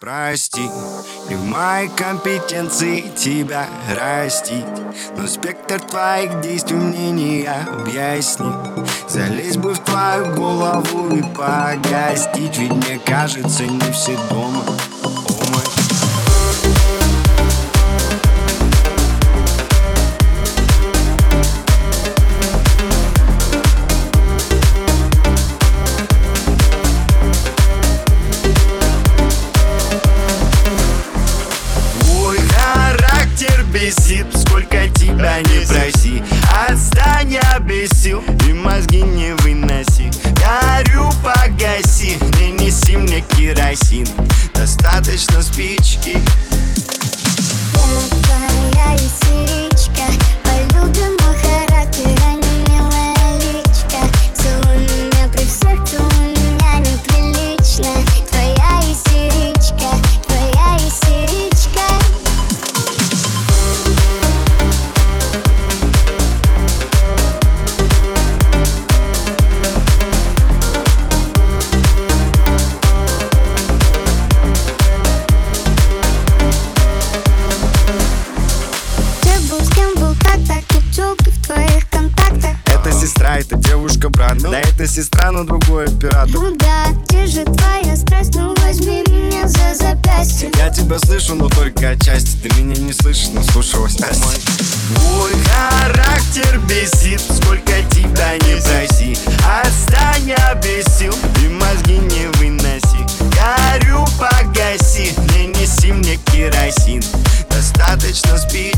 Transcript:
Прости, не в моей компетенции тебя растить Но спектр твоих действий мне не объяснит. Залезь бы в твою голову и погостить Ведь мне кажется, не все дома бесит Сколько тебя не проси. Отстань, я без сил И мозги не выноси. Горю, погаси Не неси мне керосин. Достаточно спички это девушка-брат ну? Да, это сестра, но другой оператор. Ну да, где же твоя страсть, ну возьми меня за запястье. Я тебя слышу, но только отчасти. Ты меня не слышишь, но слушалась. Мой характер бесит, сколько тебя не проси. Отстань, я бесил, и мозги не выноси. Горю, погаси, не неси мне керосин. Достаточно спить